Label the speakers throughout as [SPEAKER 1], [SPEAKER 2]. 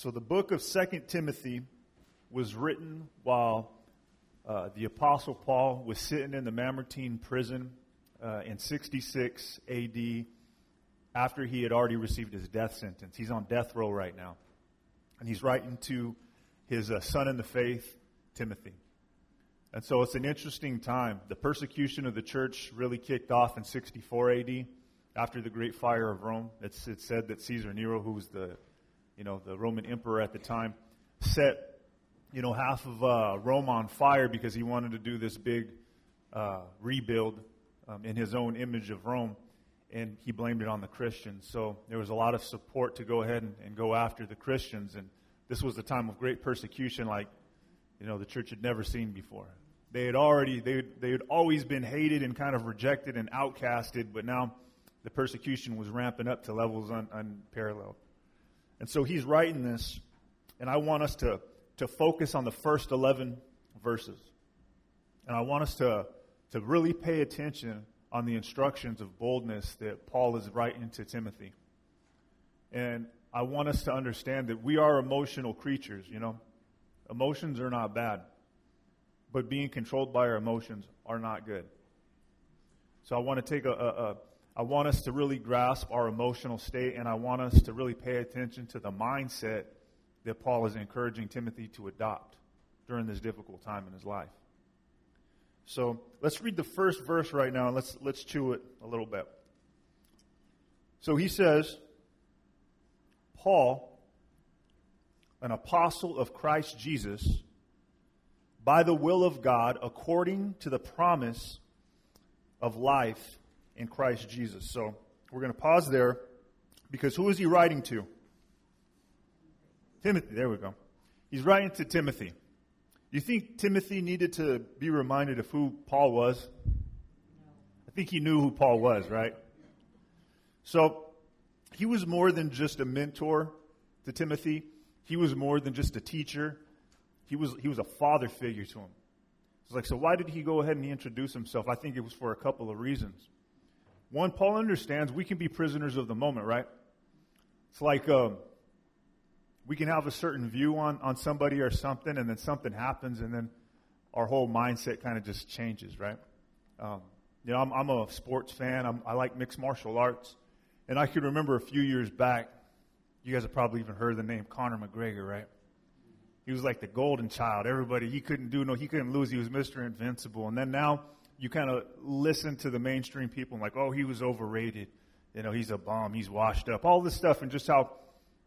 [SPEAKER 1] So the book of Second Timothy was written while uh, the Apostle Paul was sitting in the Mamertine prison uh, in 66 AD after he had already received his death sentence. He's on death row right now. And he's writing to his uh, son in the faith, Timothy. And so it's an interesting time. The persecution of the church really kicked off in 64 AD after the Great Fire of Rome. It's, it's said that Caesar Nero, who was the, you know, the Roman emperor at the time, set, you know, half of uh, Rome on fire because he wanted to do this big uh, rebuild um, in his own image of Rome, and he blamed it on the Christians. So there was a lot of support to go ahead and, and go after the Christians, and this was a time of great persecution, like you know the church had never seen before. They had already they they had always been hated and kind of rejected and outcasted, but now the persecution was ramping up to levels un, unparalleled. And so he's writing this, and I want us to to focus on the first eleven verses, and I want us to to really pay attention on the instructions of boldness that Paul is writing to Timothy. And I want us to understand that we are emotional creatures, you know. Emotions are not bad, but being controlled by our emotions are not good. So I want to take a, a I want us to really grasp our emotional state, and I want us to really pay attention to the mindset that Paul is encouraging Timothy to adopt during this difficult time in his life. So let's read the first verse right now and let's, let's chew it a little bit. So he says, Paul, an apostle of Christ Jesus, by the will of God, according to the promise of life in Christ Jesus. So we're going to pause there because who is he writing to? Timothy. There we go. He's writing to Timothy. You think Timothy needed to be reminded of who Paul was? I think he knew who Paul was, right? So he was more than just a mentor to Timothy. He was more than just a teacher. He was, he was a father figure to him. It's like, so why did he go ahead and introduce himself? I think it was for a couple of reasons. One, Paul understands we can be prisoners of the moment, right? It's like, um, we can have a certain view on, on somebody or something, and then something happens, and then our whole mindset kind of just changes, right? Um, you know, I'm, I'm, a sports fan. I'm, I like mixed martial arts. And I can remember a few years back, you guys have probably even heard the name Conor McGregor, right? He was like the golden child. Everybody, he couldn't do no, he couldn't lose. He was Mr. Invincible. And then now you kind of listen to the mainstream people and like, oh, he was overrated. You know, he's a bomb. He's washed up. All this stuff and just how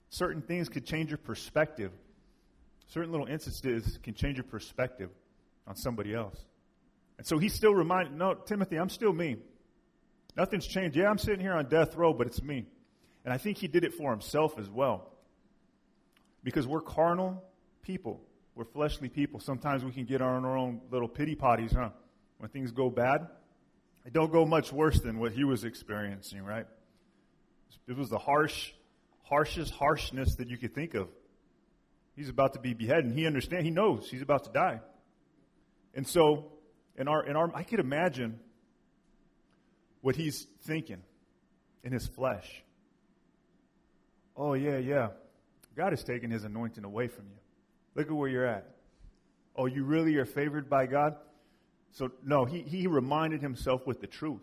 [SPEAKER 1] certain things could change your perspective. Certain little instances can change your perspective on somebody else. And so he's still reminded, no, Timothy, I'm still me. Nothing's changed. Yeah, I'm sitting here on death row, but it's me. And I think he did it for himself as well. Because we're carnal people. We're fleshly people. Sometimes we can get on our own little pity potties, huh? When things go bad. It don't go much worse than what he was experiencing, right? It was the harsh harshest harshness that you could think of. He's about to be beheaded, and he understands, he knows he's about to die. And so, in our, in our, I could imagine what he's thinking in his flesh. Oh, yeah, yeah. God has taken his anointing away from you. Look at where you're at. Oh, you really are favored by God? So, no, he, he reminded himself with the truth.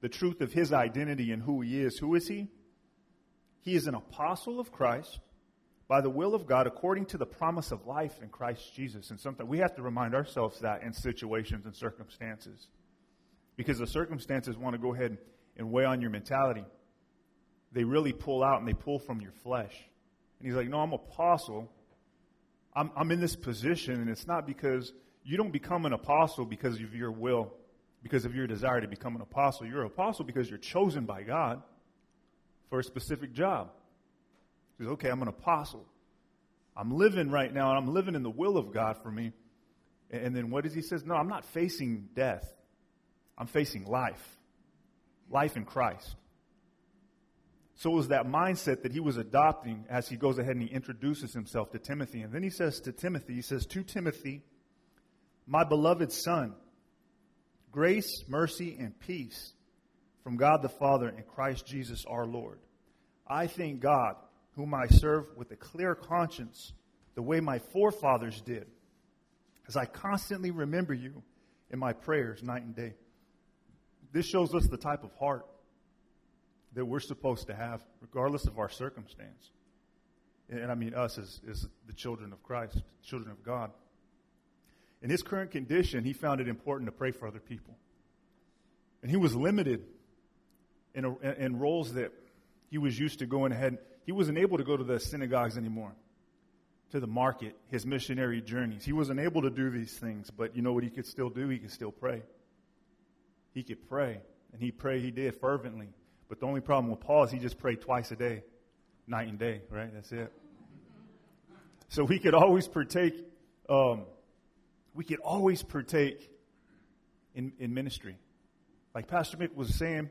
[SPEAKER 1] The truth of his identity and who he is. Who is he? He is an apostle of Christ by the will of God according to the promise of life in Christ Jesus. And something we have to remind ourselves that in situations and circumstances. Because the circumstances want to go ahead and weigh on your mentality. They really pull out and they pull from your flesh. And he's like, No, I'm apostle. I'm, I'm in this position, and it's not because you don't become an apostle because of your will, because of your desire to become an apostle. You're an apostle because you're chosen by God for a specific job. He says, okay, I'm an apostle. I'm living right now, and I'm living in the will of God for me. And then what does he says? No, I'm not facing death. I'm facing life. Life in Christ. So it was that mindset that he was adopting as he goes ahead and he introduces himself to Timothy. And then he says to Timothy, he says, To Timothy, my beloved son, grace, mercy, and peace from God the Father and Christ Jesus our Lord. I thank God whom I serve with a clear conscience, the way my forefathers did, as I constantly remember you in my prayers night and day. This shows us the type of heart that we're supposed to have, regardless of our circumstance. And I mean us as, as the children of Christ, children of God. In his current condition, he found it important to pray for other people. And he was limited in, a, in roles that he was used to going ahead. He wasn't able to go to the synagogues anymore, to the market, his missionary journeys. He wasn't able to do these things, but you know what he could still do? He could still pray. He could pray. And he prayed, he did fervently. But the only problem with Paul is he just prayed twice a day, night and day, right? That's it. So we could always partake, um, we could always partake in, in ministry. Like Pastor Mick was saying,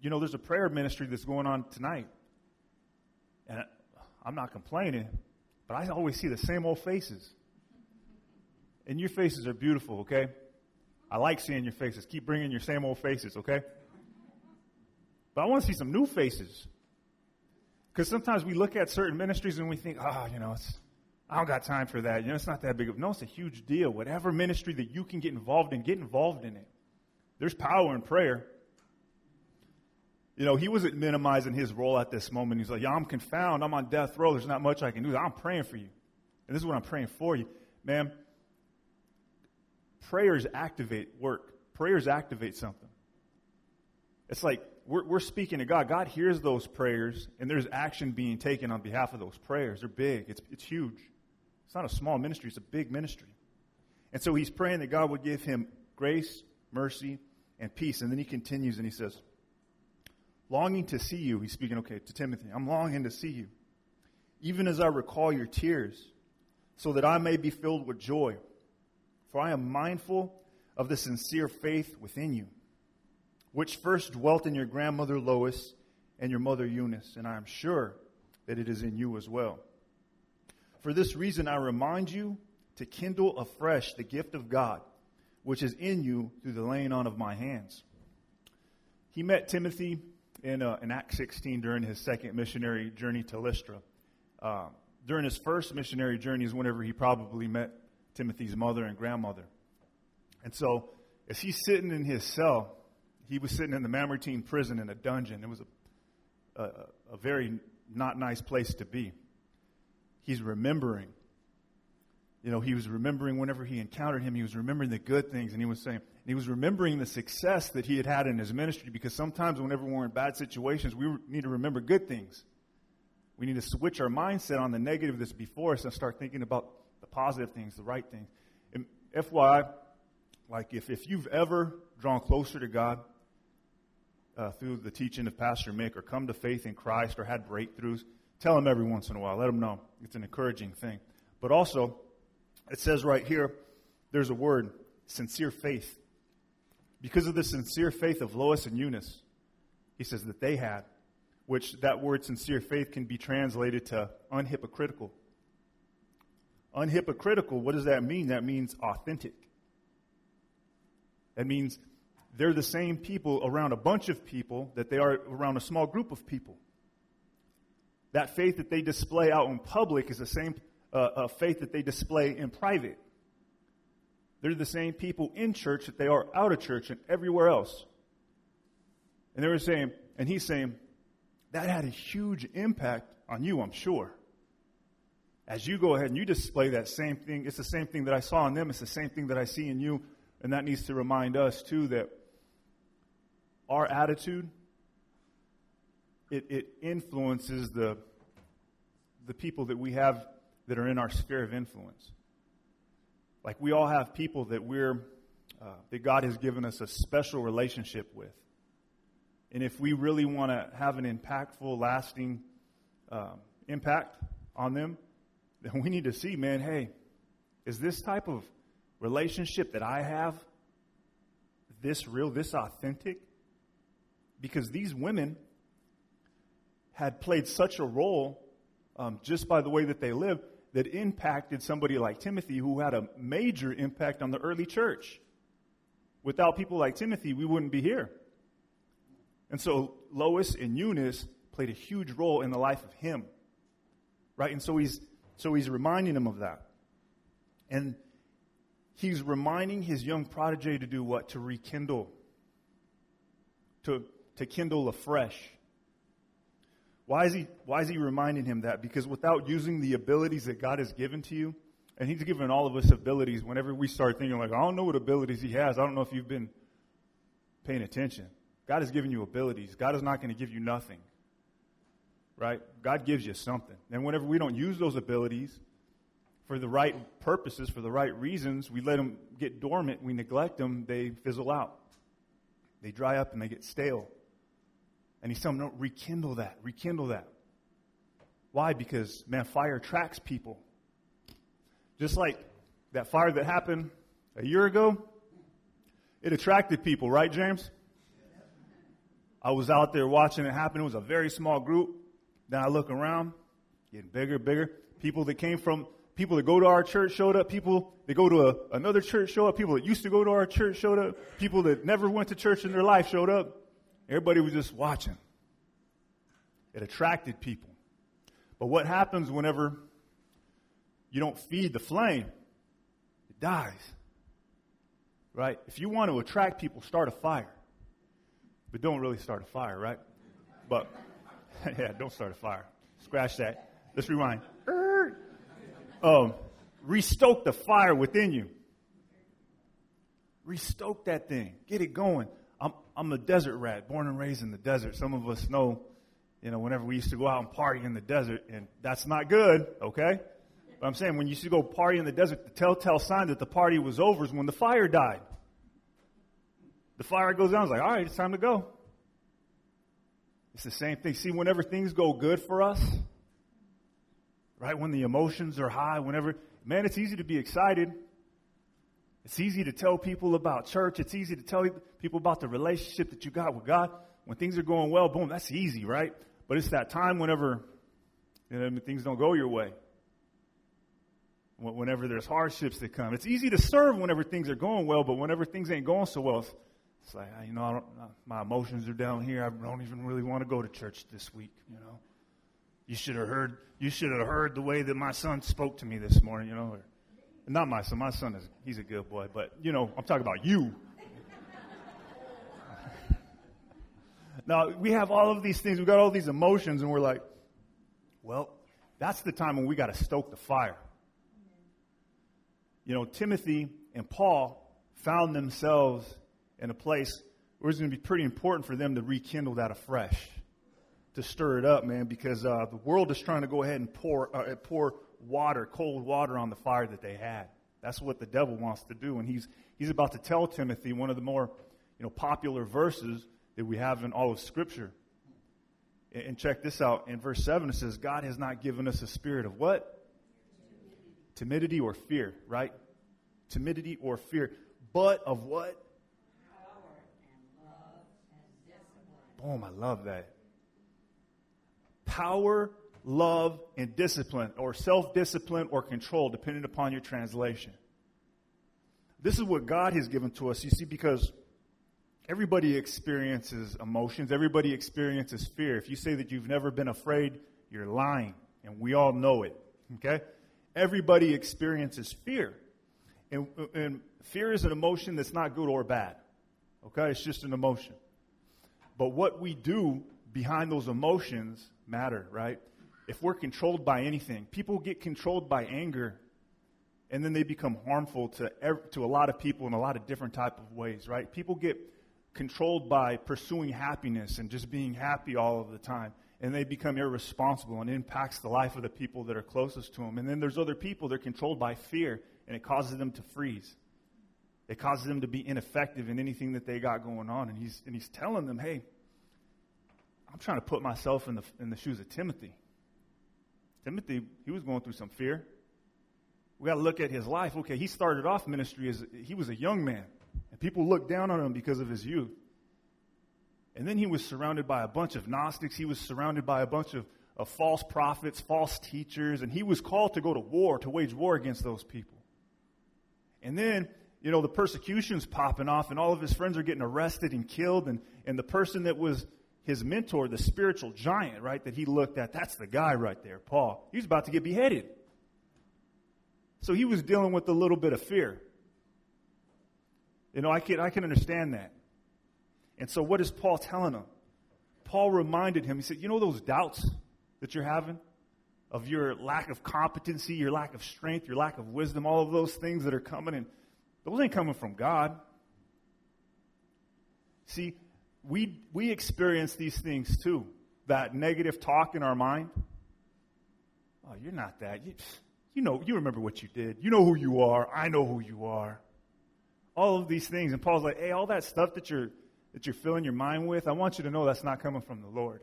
[SPEAKER 1] you know, there's a prayer ministry that's going on tonight. And I'm not complaining, but I always see the same old faces. And your faces are beautiful, okay? I like seeing your faces. Keep bringing your same old faces, okay? But I want to see some new faces. Because sometimes we look at certain ministries and we think, ah, oh, you know, I don't got time for that. You know, it's not that big of No, it's a huge deal. Whatever ministry that you can get involved in, get involved in it. There's power in prayer. You know, he wasn't minimizing his role at this moment. He's like, yeah, I'm confounded. I'm on death row. There's not much I can do. I'm praying for you. And this is what I'm praying for you. Man, prayers activate work. Prayers activate something. It's like we're, we're speaking to God. God hears those prayers, and there's action being taken on behalf of those prayers. They're big. It's, it's huge. It's not a small ministry. It's a big ministry. And so he's praying that God would give him grace, mercy, and peace. And then he continues and he says, longing to see you. He's speaking, okay, to Timothy. I'm longing to see you, even as I recall your tears, so that I may be filled with joy. For I am mindful of the sincere faith within you, which first dwelt in your grandmother Lois and your mother Eunice, and I am sure that it is in you as well. For this reason, I remind you to kindle afresh the gift of God, which is in you through the laying on of my hands. He met Timothy in, uh, in Acts 16 during his second missionary journey to Lystra. Uh, during his first missionary journey is whenever he probably met Timothy's mother and grandmother. And so, as he's sitting in his cell, he was sitting in the Mamertine prison in a dungeon. It was a, a, a very not nice place to be. He's remembering. You know, he was remembering whenever he encountered him, he was remembering the good things, and he was saying, he was remembering the success that he had had in his ministry because sometimes whenever we're in bad situations, we need to remember good things. We need to switch our mindset on the negative that's before us and start thinking about the positive things, the right things. And FYI, like if, if you've ever drawn closer to God uh, through the teaching of Pastor Mick or come to faith in Christ or had breakthroughs, tell them every once in a while. Let them know. It's an encouraging thing. But also, it says right here, there's a word, sincere faith. Because of the sincere faith of Lois and Eunice, he says that they had, which that word sincere faith can be translated to unhypocritical. Unhypocritical, what does that mean? That means authentic. That means they're the same people around a bunch of people that they are around a small group of people. That faith that they display out in public is the same uh, uh, faith that they display in private. They're the same people in church that they are out of church and everywhere else. And they were saying, and he's saying, that had a huge impact on you, I'm sure. As you go ahead and you display that same thing, it's the same thing that I saw in them, it's the same thing that I see in you, and that needs to remind us too that our attitude it, it influences the the people that we have that are in our sphere of influence. Like we all have people that we're, uh, that God has given us a special relationship with. And if we really want to have an impactful, lasting um, impact on them, then we need to see, man, hey, is this type of relationship that I have this real, this authentic? Because these women had played such a role um, just by the way that they lived that impacted somebody like Timothy, who had a major impact on the early church. Without people like Timothy, we wouldn't be here. And so Lois and Eunice played a huge role in the life of him. Right? And so he's, so he's reminding him of that. And he's reminding his young protege to do what? To rekindle. To, to kindle afresh. Why is he, why is he reminding him that? Because without using the abilities that God has given to you, and he's given all of us abilities whenever we start thinking like, I don't know what abilities he has. I don't know if you've been paying attention. God has given you abilities. God is not going to give you nothing. Right? God gives you something. And whenever we don't use those abilities for the right purposes, for the right reasons, we let them get dormant, we neglect them, they fizzle out. They dry up and they get stale. And he's telling them, no, rekindle that, rekindle that. Why? Because, man, fire attracts people. Just like that fire that happened a year ago, it attracted people, right, James? I was out there watching it happen. It was a very small group. Then I look around, getting bigger, bigger. People that came from, people that go to our church showed up. People that go to a, another church showed up. People that used to go to our church showed up. People that never went to church in their life showed up. Everybody was just watching. It attracted people. But what happens whenever you don't feed the flame, it dies. Right? If you want to attract people, start a fire. But don't really start a fire, right? But, yeah, don't start a fire. Scratch that. Let's rewind. Um, restoke the fire within you. Restoke that thing. Get it going. I'm, a desert rat, born and raised in the desert. Some of us know, you know, whenever we used to go out and party in the desert, and that's not good, okay? But I'm saying when you used to go party in the desert, the telltale sign that the party was over is when the fire died. The fire goes out, it's like, all right, it's time to go. It's the same thing. See, whenever things go good for us, right, when the emotions are high, whenever, man, it's easy to be excited. It's easy to tell people about church. It's easy to tell people about the relationship that you got with God. When things are going well, boom, that's easy, right? But it's that time whenever you know, things don't go your way whenever there's hardships that come. It's easy to serve whenever things are going well, but whenever things ain't going so well, it's like, you know, my emotions are down here. I don't even really want to go to church this week, you know. You should have heard, you should have heard the way that my son spoke to me this morning, you know. Or, not my son. My son is, he's a good boy, but, you know, I'm talking about you. now, we have all of these things. We've got all these emotions, and we're like, well, that's the time when we got to stoke the fire you know, Timothy and Paul found themselves in a place where it's going to be pretty important for them to rekindle that afresh, to stir it up, man, because uh, the world is trying to go ahead and pour uh, pour water, cold water, on the fire that they had. That's what the devil wants to do, and he's he's about to tell Timothy one of the more you know popular verses that we have in all of Scripture. And check this out. In verse 7, it says, God has not given us a spirit of what? timidity or fear, right? Timidity or fear, but of what? Power and love and discipline. Boom, I love that. Power, love, and discipline, or self discipline or control, depending upon your translation. This is what God has given to us, you see, because everybody experiences emotions, everybody experiences fear. If you say that you've never been afraid, you're lying, and we all know it, okay? everybody experiences fear. And, and fear is an emotion that's not good or bad. Okay? It's just an emotion. But what we do behind those emotions matter, right? If we're controlled by anything, people get controlled by anger and then they become harmful to to a lot of people in a lot of different type of ways, right? People get controlled by pursuing happiness and just being happy all of the time and they become irresponsible and impacts the life of the people that are closest to them. And then there's other people they're controlled by fear, and it causes them to freeze. It causes them to be ineffective in anything that they got going on. And he's, and he's telling them, hey, I'm trying to put myself in the, in the shoes of Timothy. Timothy, he was going through some fear. We got to look at his life. Okay, he started off ministry as he was a young man, and people looked down on him because of his youth. And then he was surrounded by a bunch of Gnostics. He was surrounded by a bunch of, of false prophets, false teachers, and he was called to go to war, to wage war against those people. And then, you know, the persecution's popping off, and all of his friends are getting arrested and killed, and, and the person that was his mentor, the spiritual giant, right, that he looked at, that's the guy right there, Paul. He was about to get beheaded. So he was dealing with a little bit of fear. You know, I can, I can understand that. And so what is Paul telling him? Paul reminded him, he said, You know those doubts that you're having? Of your lack of competency, your lack of strength, your lack of wisdom, all of those things that are coming, and those ain't coming from God. See, we, we experience these things too. That negative talk in our mind. Oh, you're not that. You, you know, you remember what you did. You know who you are. I know who you are. All of these things. And Paul's like, hey, all that stuff that you're, that you're filling your mind with, I want you to know that's not coming from the Lord.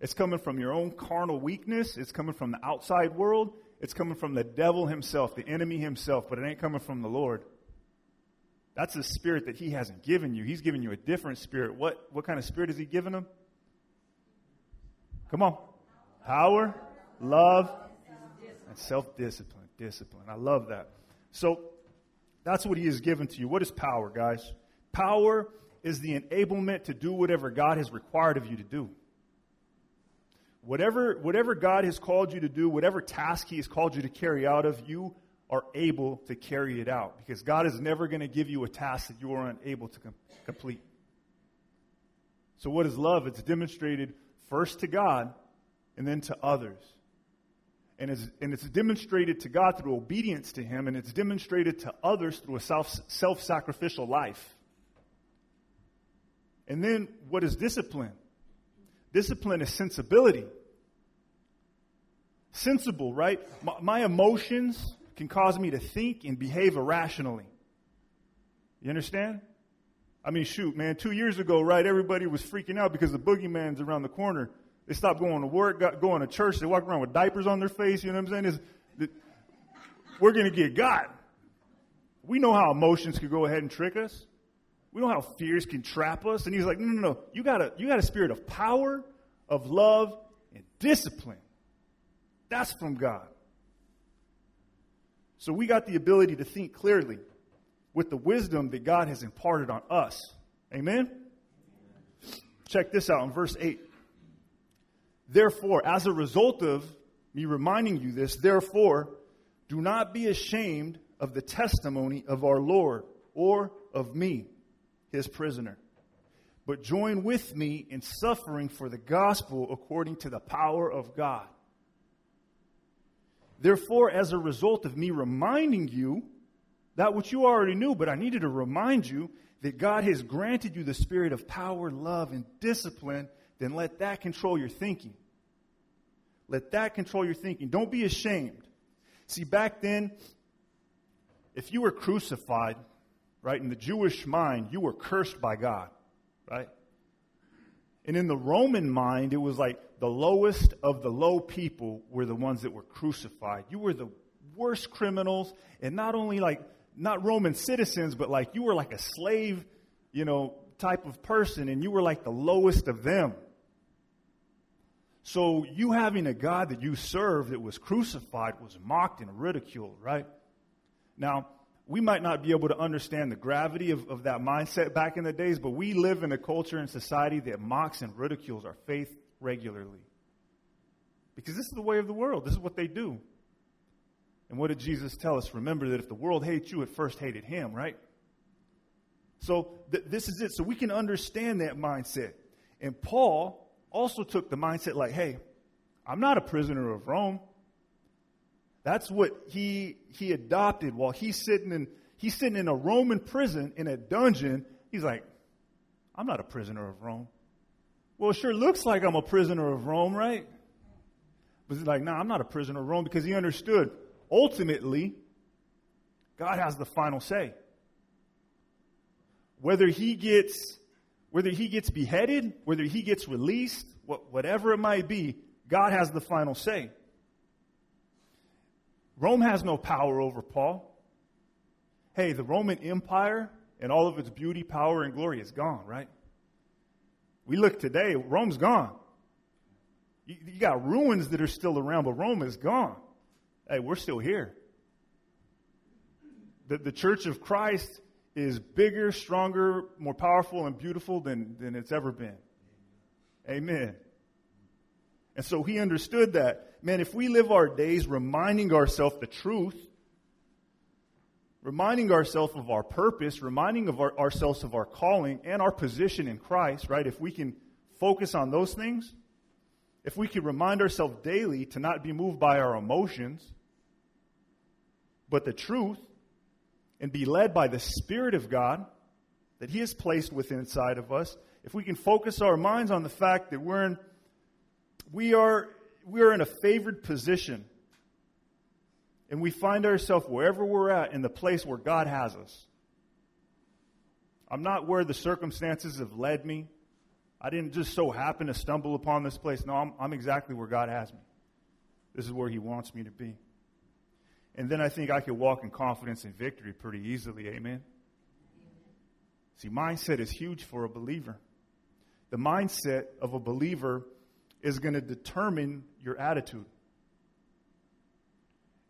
[SPEAKER 1] It's coming from your own carnal weakness. It's coming from the outside world. It's coming from the devil himself, the enemy himself, but it ain't coming from the Lord. That's a spirit that he hasn't given you. He's given you a different spirit. What, what kind of spirit has he given him? Come on. Power, love, and self discipline. Discipline. I love that. So that's what he has given to you. What is power, guys? Power is the enablement to do whatever God has required of you to do. Whatever, whatever God has called you to do, whatever task he has called you to carry out of, you are able to carry it out because God is never going to give you a task that you are unable to com- complete. So, what is love? It's demonstrated first to God and then to others. And it's, and it's demonstrated to God through obedience to Him, and it's demonstrated to others through a self sacrificial life. And then, what is discipline? Discipline is sensibility. Sensible, right? My, my emotions, can cause me to think and behave irrationally. You understand? I mean, shoot, man, two years ago, right, everybody was freaking out because the boogeyman's around the corner. They stopped going to work, got, going to church. They walk around with diapers on their face. You know what I'm saying? Is we're going to get got. We know how emotions can go ahead and trick us. We know how fears can trap us. And he's like, no, no, no. You got a, you got a spirit of power, of love, and discipline. That's from God. So we got the ability to think clearly with the wisdom that God has imparted on us. Amen? Check this out in verse 8. Therefore, as a result of me reminding you this, therefore, do not be ashamed of the testimony of our Lord or of me, his prisoner, but join with me in suffering for the gospel according to the power of God Therefore, as a result of me reminding you that which you already knew, but I needed to remind you that God has granted you the spirit of power, love, and discipline, then let that control your thinking. Let that control your thinking. Don't be ashamed. See, back then, if you were crucified, right, in the Jewish mind, you were cursed by God, right? And in the Roman mind, it was like the lowest of the low people were the ones that were crucified. You were the worst criminals, and not only like, not Roman citizens, but like you were like a slave, you know, type of person, and you were like the lowest of them. So you having a God that you serve that was crucified was mocked and ridiculed, right? Now, we might not be able to understand the gravity of, of that mindset back in the days, but we live in a culture and society that mocks and ridicules our faith regularly. Because this is the way of the world. This is what they do. And what did Jesus tell us? Remember that if the world hates you, it first hated him, right? So th- this is it. So we can understand that mindset. And Paul also took the mindset like, hey, I'm not a prisoner of Rome. That's what he he adopted while he's sitting in he's sitting in a Roman prison in a dungeon. He's like, I'm not a prisoner of Rome. Well, it sure looks like I'm a prisoner of Rome, right? But he's like, no, nah, I'm not a prisoner of Rome because he understood ultimately God has the final say. Whether he gets whether he gets beheaded, whether he gets released, whatever it might be, God has the final say. Rome has no power over Paul. Hey, the Roman Empire and all of its beauty, power, and glory is gone, right? We look today, Rome's gone. You, you got ruins that are still around, but Rome is gone. Hey, we're still here. The, the church of Christ is bigger, stronger, more powerful, and beautiful than, than it's ever been. Amen. And so he understood that, man, if we live our days reminding ourselves the truth, reminding ourselves of our purpose, reminding of our, ourselves of our calling and our position in Christ, right? If we can focus on those things, if we can remind ourselves daily to not be moved by our emotions, but the truth, and be led by the Spirit of God that He has placed within inside of us, if we can focus our minds on the fact that we're in, we are, we are in a favored position and we find ourselves wherever we're at in the place where God has us. I'm not where the circumstances have led me. I didn't just so happen to stumble upon this place. No, I'm, I'm exactly where God has me. This is where He wants me to be. And then I think I could walk in confidence and victory pretty easily. Amen. See, mindset is huge for a believer. The mindset of a believer is going to determine your attitude.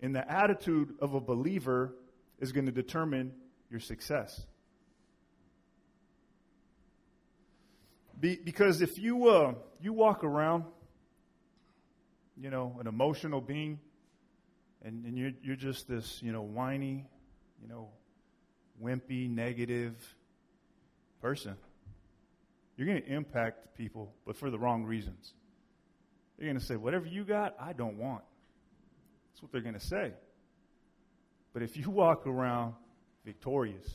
[SPEAKER 1] And the attitude of a believer is going to determine your success. Be, because if you, uh, you walk around, you know, an emotional being, and, and you're, you're just this, you know, whiny, you know, wimpy, negative person, you're going to impact people, but for the wrong reasons. You're going to say, whatever you got, I don't want. That's what they're going to say. But if you walk around victorious,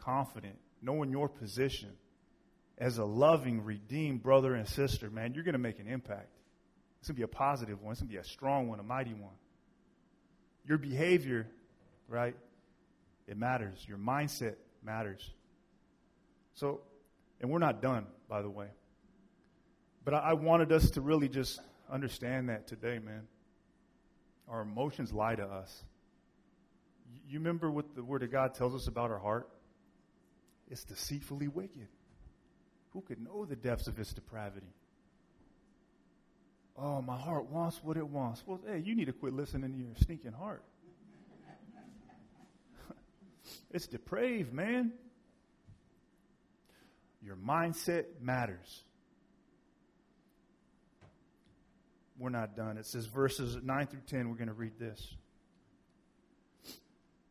[SPEAKER 1] confident, knowing your position as a loving, redeemed brother and sister, man, you're going to make an impact. It's going to be a positive one. It's going to be a strong one, a mighty one. Your behavior, right? It matters. Your mindset matters. So, and we're not done, by the way. But I, I wanted us to really just understand that today, man. Our emotions lie to us. You remember what the Word of God tells us about our heart? It's deceitfully wicked. Who could know the depths of its depravity? Oh, my heart wants what it wants. Well, hey, you need to quit listening to your stinking heart. it's depraved, man. Your mindset matters. We're not done. It says verses 9 through 10. We're going to read this.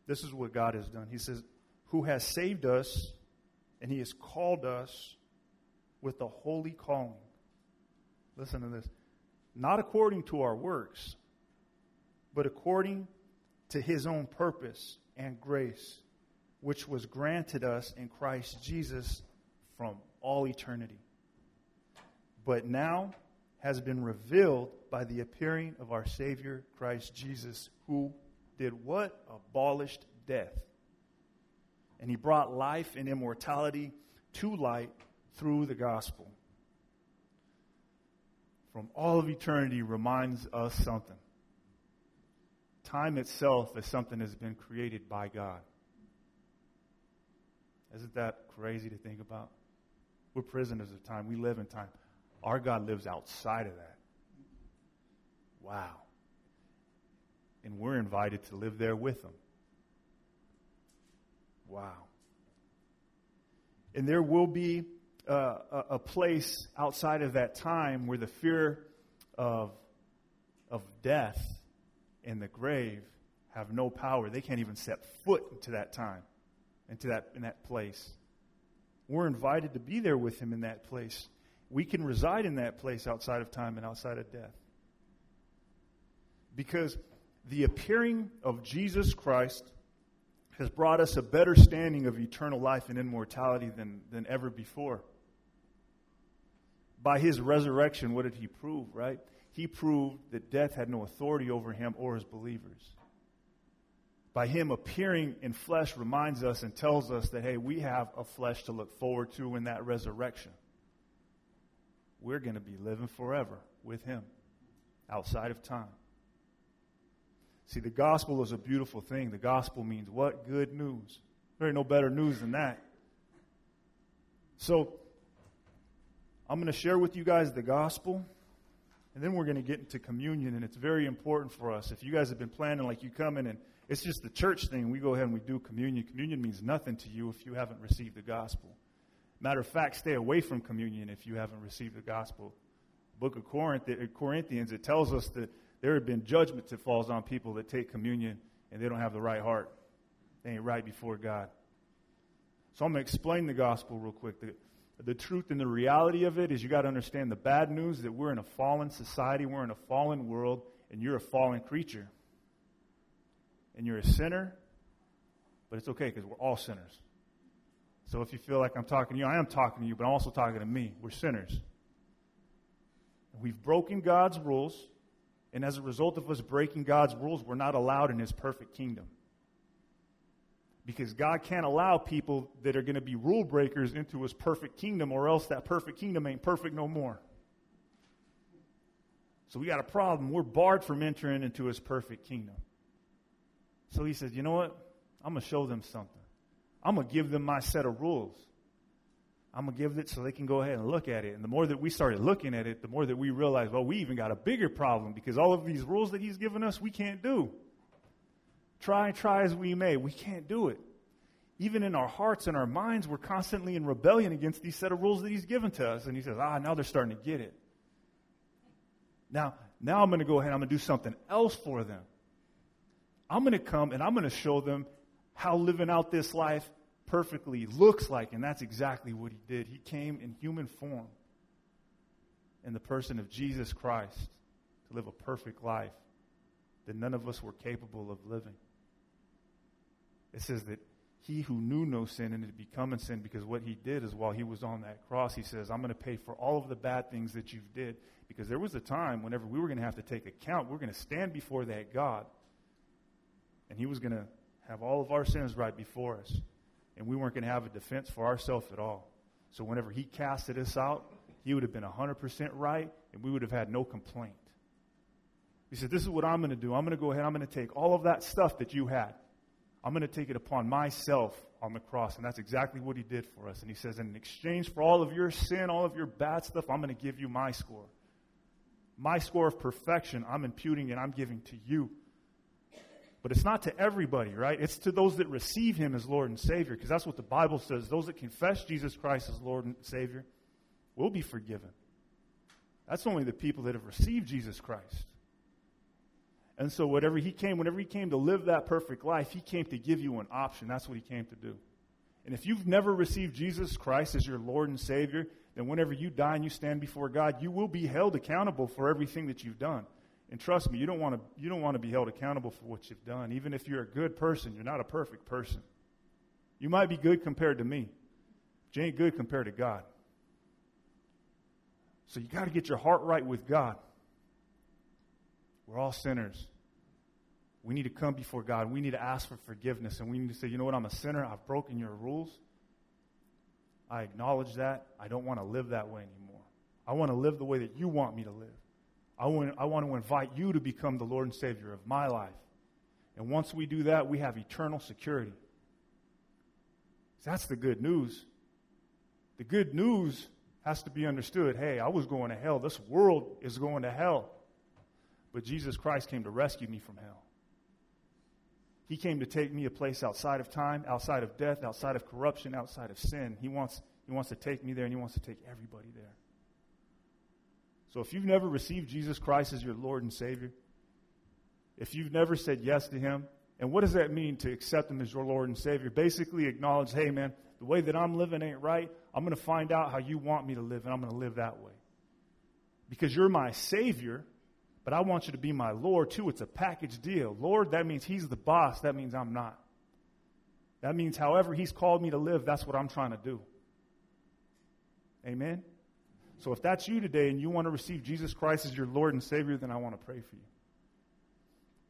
[SPEAKER 1] This is what God has done. He says, Who has saved us, and He has called us with a holy calling. Listen to this. Not according to our works, but according to His own purpose and grace, which was granted us in Christ Jesus from all eternity. But now, has been revealed by the appearing of our Savior Christ Jesus, who did what? Abolished death. And he brought life and immortality to light through the gospel. From all of eternity reminds us something. Time itself is something that's been created by God. Isn't that crazy to think about? We're prisoners of time. We live in time. Our God lives outside of that. Wow. And we're invited to live there with Him. Wow. And there will be uh, a, a place outside of that time where the fear of, of death and the grave have no power. They can't even set foot into that time, into that, in that place. We're invited to be there with Him in that place we can reside in that place outside of time and outside of death. Because the appearing of Jesus Christ has brought us a better standing of eternal life and immortality than, than ever before. By his resurrection, what did he prove, right? He proved that death had no authority over him or his believers. By him appearing in flesh reminds us and tells us that, hey, we have a flesh to look forward to in that resurrection we're going to be living forever with Him outside of time. See, the gospel is a beautiful thing. The gospel means what? Good news. There ain't no better news than that. So, I'm going to share with you guys the gospel, and then we're going to get into communion, and it's very important for us. If you guys have been planning, like you come in and it's just the church thing, we go ahead and we do communion. Communion means nothing to you if you haven't received the gospel. Matter of fact, stay away from communion if you haven't received the gospel. Book of uh, Corinthians, it tells us that there have been judgments that falls on people that take communion and they don't have the right heart. They ain't right before God. So I'm going to explain the gospel real quick. The, the truth and the reality of it is you got to understand the bad news that we're in a fallen society, we're in a fallen world, and you're a fallen creature. And you're a sinner, but it's okay because we're all sinners. So if you feel like I'm talking to you, I am talking to you, but I'm also talking to me. We're sinners. We've broken God's rules, and as a result of us breaking God's rules, we're not allowed in His perfect kingdom. Because God can't allow people that are going to be rule breakers into His perfect kingdom, or else that perfect kingdom ain't perfect no more. So we got a problem. We're barred from entering into His perfect kingdom. So He says, you know what? I'm going to show them something. I'm going to give them my set of rules. I'm going to give it so they can go ahead and look at it. And the more that we started looking at it, the more that we realized, well, we even got a bigger problem because all of these rules that he's given us, we can't do. Try try as we may, we can't do it. Even in our hearts and our minds, we're constantly in rebellion against these set of rules that he's given to us. And he says, ah, now they're starting to get it. Now, now I'm going to go ahead and I'm going to do something else for them. I'm going to come and I'm going to show them how living out this life perfectly looks like. And that's exactly what he did. He came in human form in the person of Jesus Christ to live a perfect life that none of us were capable of living. It says that he who knew no sin and had become a sin because what he did is while he was on that cross, he says, I'm going to pay for all of the bad things that you've did. Because there was a time whenever we were going to have to take account, we we're going to stand before that God. And he was going to have all of our sins right before us. And we weren't going to have a defense for ourselves at all. So whenever he casted us out, he would have been 100% right, and we would have had no complaint. He said, This is what I'm going to do. I'm going to go ahead, I'm going to take all of that stuff that you had. I'm going to take it upon myself on the cross. And that's exactly what he did for us. And he says, In exchange for all of your sin, all of your bad stuff, I'm going to give you my score. My score of perfection, I'm imputing and I'm giving to you. But it's not to everybody, right? It's to those that receive him as Lord and Savior, because that's what the Bible says. Those that confess Jesus Christ as Lord and Savior will be forgiven. That's only the people that have received Jesus Christ. And so whatever he came, whenever he came to live that perfect life, he came to give you an option. That's what he came to do. And if you've never received Jesus Christ as your Lord and Savior, then whenever you die and you stand before God, you will be held accountable for everything that you've done. And trust me, you don't want to you don't want to be held accountable for what you've done. Even if you're a good person, you're not a perfect person. You might be good compared to me, but you ain't good compared to God. So you got to get your heart right with God. We're all sinners. We need to come before God. We need to ask for forgiveness. And we need to say, you know what? I'm a sinner. I've broken your rules. I acknowledge that. I don't want to live that way anymore. I want to live the way that you want me to live. I want, I want to invite you to become the Lord and Savior of my life. And once we do that, we have eternal security. That's the good news. The good news has to be understood. Hey, I was going to hell. This world is going to hell. But Jesus Christ came to rescue me from hell. He came to take me a place outside of time, outside of death, outside of corruption, outside of sin. He wants, he wants to take me there, and He wants to take everybody there. So if you've never received Jesus Christ as your Lord and Savior, if you've never said yes to Him, and what does that mean to accept Him as your Lord and Savior? Basically, acknowledge, hey, man, the way that I'm living ain't right. I'm going to find out how you want me to live, and I'm going to live that way. Because you're my Savior, but I want you to be my Lord too. It's a package deal. Lord, that means He's the boss. That means I'm not. That means however He's called me to live, that's what I'm trying to do. Amen? So if that's you today and you want to receive Jesus Christ as your Lord and Savior, then I want to pray for you.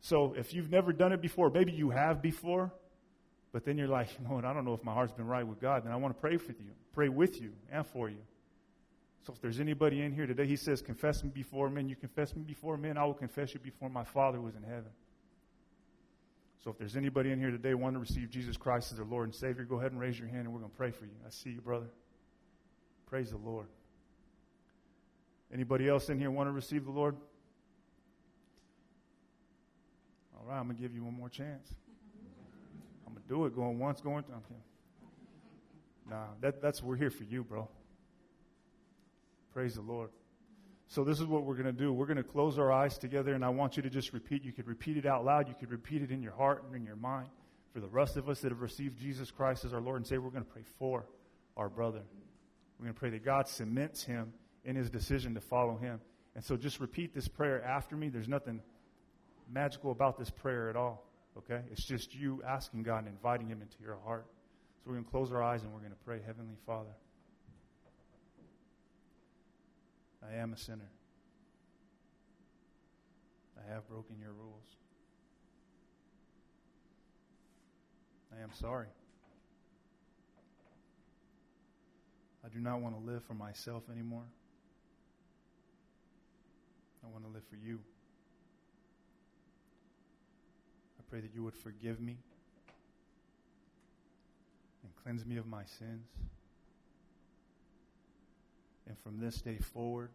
[SPEAKER 1] So if you've never done it before, maybe you have before, but then you're like, you know what, I don't know if my heart's been right with God, then I want to pray for you, pray with you and for you. So if there's anybody in here today, he says, confess me before men. You confess me before men, I will confess you before my Father who is in heaven. So if there's anybody in here today wanting to receive Jesus Christ as their Lord and Savior, go ahead and raise your hand and we're going to pray for you. I see you, brother. Praise the Lord. Anybody else in here want to receive the Lord? All right, I'm going to give you one more chance. I'm going to do it going once, going. Okay. Nah, that, that's we're here for you, bro. Praise the Lord. So this is what we're going to do. We're going to close our eyes together, and I want you to just repeat. You could repeat it out loud. You could repeat it in your heart and in your mind. For the rest of us that have received Jesus Christ as our Lord and Savior, we're going to pray for our brother. We're going to pray that God cements him in his decision to follow him. And so just repeat this prayer after me. There's nothing magical about this prayer at all. Okay? It's just you asking God and inviting him into your heart. So we're going to close our eyes and we're going to pray, Heavenly Father. I am a sinner. I have broken your rules. I am sorry. I do not want to live for myself anymore. I want to live for you. I pray that you would forgive me and cleanse me of my sins. And from this day forward,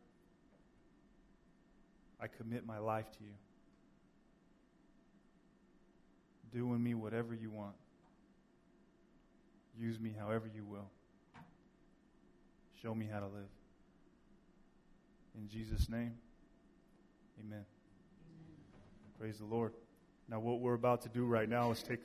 [SPEAKER 1] I commit my life to you. Do in me whatever you want. Use me however you will. Show me how to live. In Jesus' name, amen. amen. Praise the Lord. Now, what we're about to do right now is take